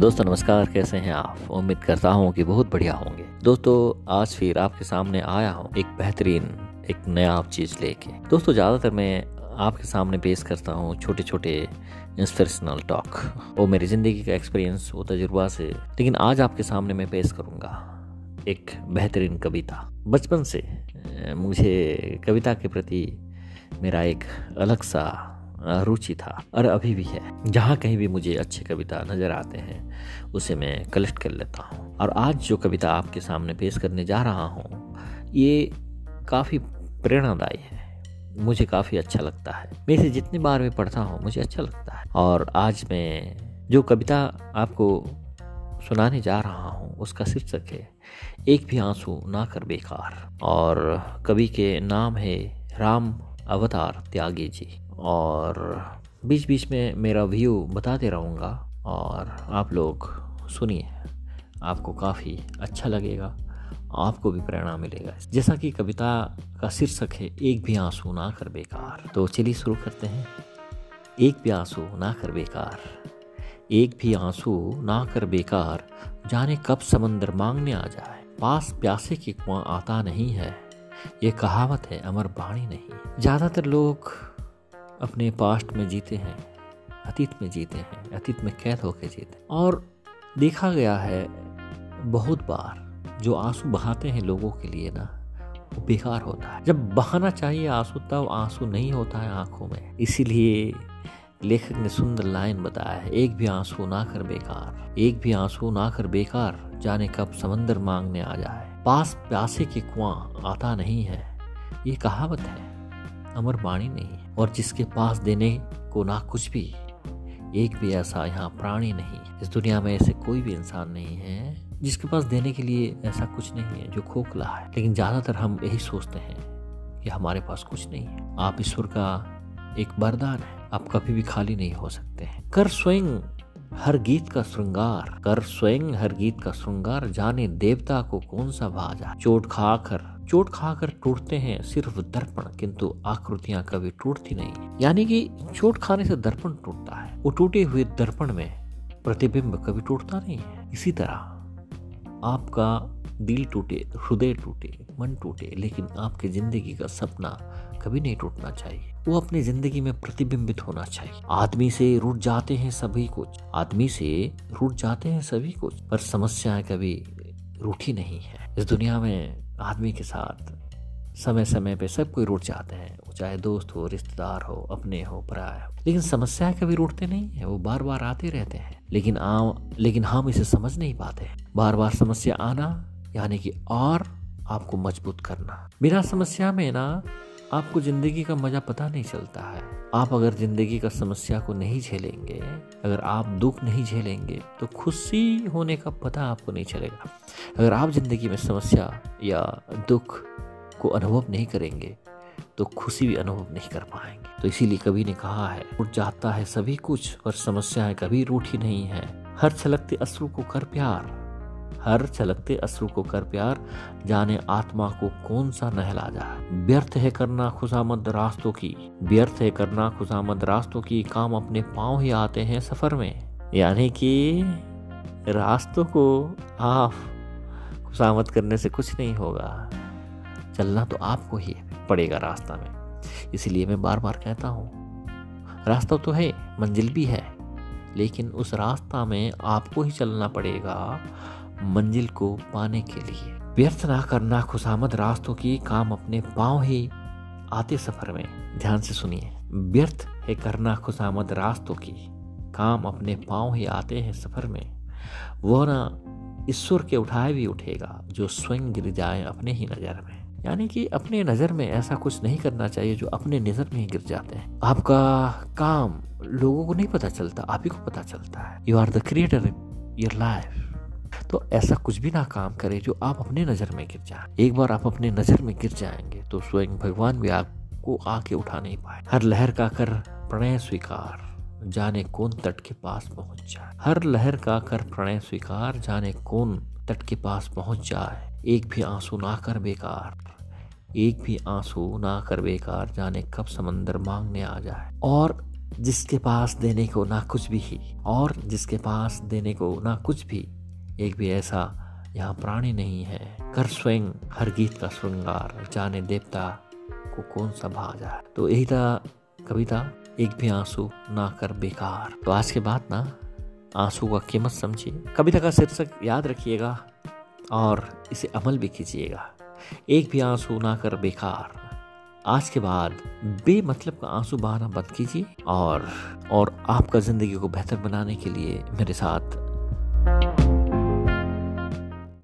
दोस्तों, नमस्कार, कैसे हैं आप? उम्मीद करता हूँ कि बहुत बढ़िया होंगे। दोस्तों, आज फिर आपके सामने आया हूँ एक बेहतरीन, एक नया चीज़ लेके। दोस्तों, ज़्यादातर मैं आपके सामने पेश करता हूँ छोटे छोटे इंस्पिरेशनल टॉक वो मेरी ज़िंदगी का एक्सपीरियंस वो तजुर्बा से। लेकिन आज आपके सामने मैं पेश करूँगा एक बेहतरीन कविता। बचपन से मुझे कविता के प्रति मेरा एक अलग सा रुचि था। और अभी भी है। जहाँ कहीं भी मुझे अच्छे कविता नज़र आते हैं, उसे मैं कलेक्ट कर लेता हूँ। और आज जो कविता आपके सामने पेश करने जा रहा हूँ, ये काफ़ी प्रेरणादायी है। मुझे काफ़ी अच्छा लगता है। मैं इसे जितनी बार भी पढ़ता हूँ, मुझे अच्छा लगता है। और आज मैं जो कविता आपको सुनाने जा रहा हूँ, उसका शीर्षक है, एक भी आँसू ना कर बेकार। और कवि के नाम है राम अवतार त्यागी जी और बीच बीच में मेरा व्यू बताते रहूँगा और आप लोग सुनिए। आपको काफ़ी अच्छा लगेगा, आपको भी प्रेरणा मिलेगा। जैसा कि कविता का शीर्षक है, एक भी आँसू ना कर बेकार। तो चलिए शुरू करते हैं। एक भी आँसू ना कर बेकार। एक भी आँसू ना कर बेकार, जाने कब समंदर मांगने आ जाए। पास प्यासे की कुआँ आता नहीं है, ये कहावत है अमर बाणी नहीं। ज़्यादातर लोग अपने पास्ट में जीते हैं, अतीत में जीते हैं, अतीत में कैद होकर जीते हैं। और देखा गया है बहुत बार, जो आँसू बहाते हैं लोगों के लिए ना, वो बेकार होता है। जब बहाना चाहिए आँसू, तब आँसू नहीं होता है आँखों में। इसीलिए लेखक ने सुंदर लाइन बताया है, एक भी आँसू ना कर बेकार, एक भी आँसू ना कर बेकार, जाने कब समंदर मांगने आ जाए। पास प्यासे के कुआँ आता नहीं है, ये कहावत है। अमर बाणी नहीं और जिसके पास देने को ना कुछ भी एक भी ऐसा यहाँ प्राणी नहीं इस दुनिया में ऐसे कोई भी इंसान नहीं है जिसके पास देने के लिए ऐसा कुछ नहीं है, जो खोखला है। लेकिन ज़्यादातर हम यही सोचते हैं कि हमारे पास कुछ नहीं है। आप ईश्वर का एक वरदान है। आप कभी भी खाली नहीं हो सकते हैं। कर स्वयं हर गीत का श्रृंगार। कर स्वयं हर गीत का श्रृंगार। जाने देवता को कौन सा भाजा? चोट खाकर चोट खाकर टूटते हैं, सिर्फ़ दर्पण, किंतु आकृतियाँ कभी टूटती नहीं। यानी कि चोट खाने से दर्पण टूटता है। वो टूटे हुए दर्पण में प्रतिबिंब कभी टूटता नहीं है। इसी तरह, आपका दिल टूटे, हृदय टूटे, मन टूटे, लेकिन आपकी ज़िंदगी का सपना कभी नहीं टूटना चाहिए। वो अपनी ज़िंदगी में प्रतिबिंबित होना चाहिए। आदमी से रूट जाते हैं सभी कुछ। आदमी से रूट जाते हैं सभी कुछ। पर समस्याएँ कभी रूठी नहीं है। इस दुनिया में आदमी के साथ समय समय पे सब कोई रूट जाते हैं। वो चाहे दोस्त हो, रिश्तेदार हो, अपने हो, पराया हो। लेकिन समस्या कभी रूटते नहीं है। वो बार बार आते रहते हैं। लेकिन आम, लेकिन हम इसे समझ नहीं पाते बार बार समस्या आना, यानी कि और आपको मज़बूत करना। बिना समस्या में ना आपको ज़िंदगी का मज़ा पता नहीं चलता है। आप अगर ज़िंदगी का समस्या को नहीं झेलेंगे, अगर आप दुख नहीं झेलेंगे तो खुशी होने का पता आपको नहीं चलेगा। अगर आप ज़िंदगी में समस्या या दुख को अनुभव नहीं करेंगे तो खुशी भी अनुभव नहीं कर पाएँगे। तो इसीलिए कवि ने कहा है, उठ जाता है सभी कुछ, पर समस्याएँ कभी रूठी नहीं है। हर छलकते अश्रु को कर प्यार। हर छलकते अश्रु को कर प्यार, जाने आत्मा को कौन सा नहला जाए व्यर्थ है करना खुशामद रास्तों की। व्यर्थ है करना खुशामद रास्तों की, काम अपने पाँव ही आते हैं सफ़र में। यानी कि रास्तों को आप खुशामद करने से कुछ नहीं होगा। चलना तो आपको ही पड़ेगा रास्ता में। इसलिए मैं बार बार कहता हूँ, रास्ता तो है, मंजिल भी है, लेकिन उस रास्ता में आपको ही चलना पड़ेगा। मंजिल को पाने के लिए। व्यर्थ ना करना खुशामद रास्तों की काम अपने पाँव ही आते सफ़र में। ध्यान से सुनिए। व्यर्थ है करना खुशामद रास्तों की काम अपने पाँव ही आते हैं सफ़र में। वह ना ईश्वर के उठाए भी उठेगा जो स्वयं गिर जाए अपने ही नज़र में। यानी कि अपने नज़र में ऐसा कुछ नहीं करना चाहिए जो अपने नज़र में ही गिर जाते हैं। आपका काम लोगों को नहीं पता चलता, आप ही को पता चलता है। You are the creator in your life तो ऐसा कुछ भी ना काम करे जो आप अपने नज़र में गिर जाए। एक बार आप अपने नज़र में गिर जाएँगे तो स्वयं भगवान भी आपको आके उठा नहीं पाए। हर लहर का कर प्रणय स्वीकार, जाने कौन तट के पास पहुँच जाए। हर लहर का कर प्रणय स्वीकार, जाने कौन तट के पास पहुँच जाए। एक भी आँसू ना कर बेकार, एक भी आँसू ना कर बेकार, जाने कब समंदर मांगने आ जाए। और जिसके पास देने को ना कुछ भी ही और जिसके पास देने को ना कुछ भी एक भी ऐसा यहाँ प्राणी नहीं है। कर स्वयं, हर गीत का श्रृंगार, जाने देवता को कौन सा भा जाए तो यही था कविता, एक भी आँसू ना कर बेकार। तो आज के बाद ना, आँसू का कीमत समझिए। कविता का शीर्षक याद रखिएगा और इसे अमल भी कीजिएगा। एक भी आँसू ना कर बेकार। आज के बाद बेमतलब का आँसू बहाना बंद कीजिए और और आपका ज़िंदगी को बेहतर बनाने के लिए मेरे साथ।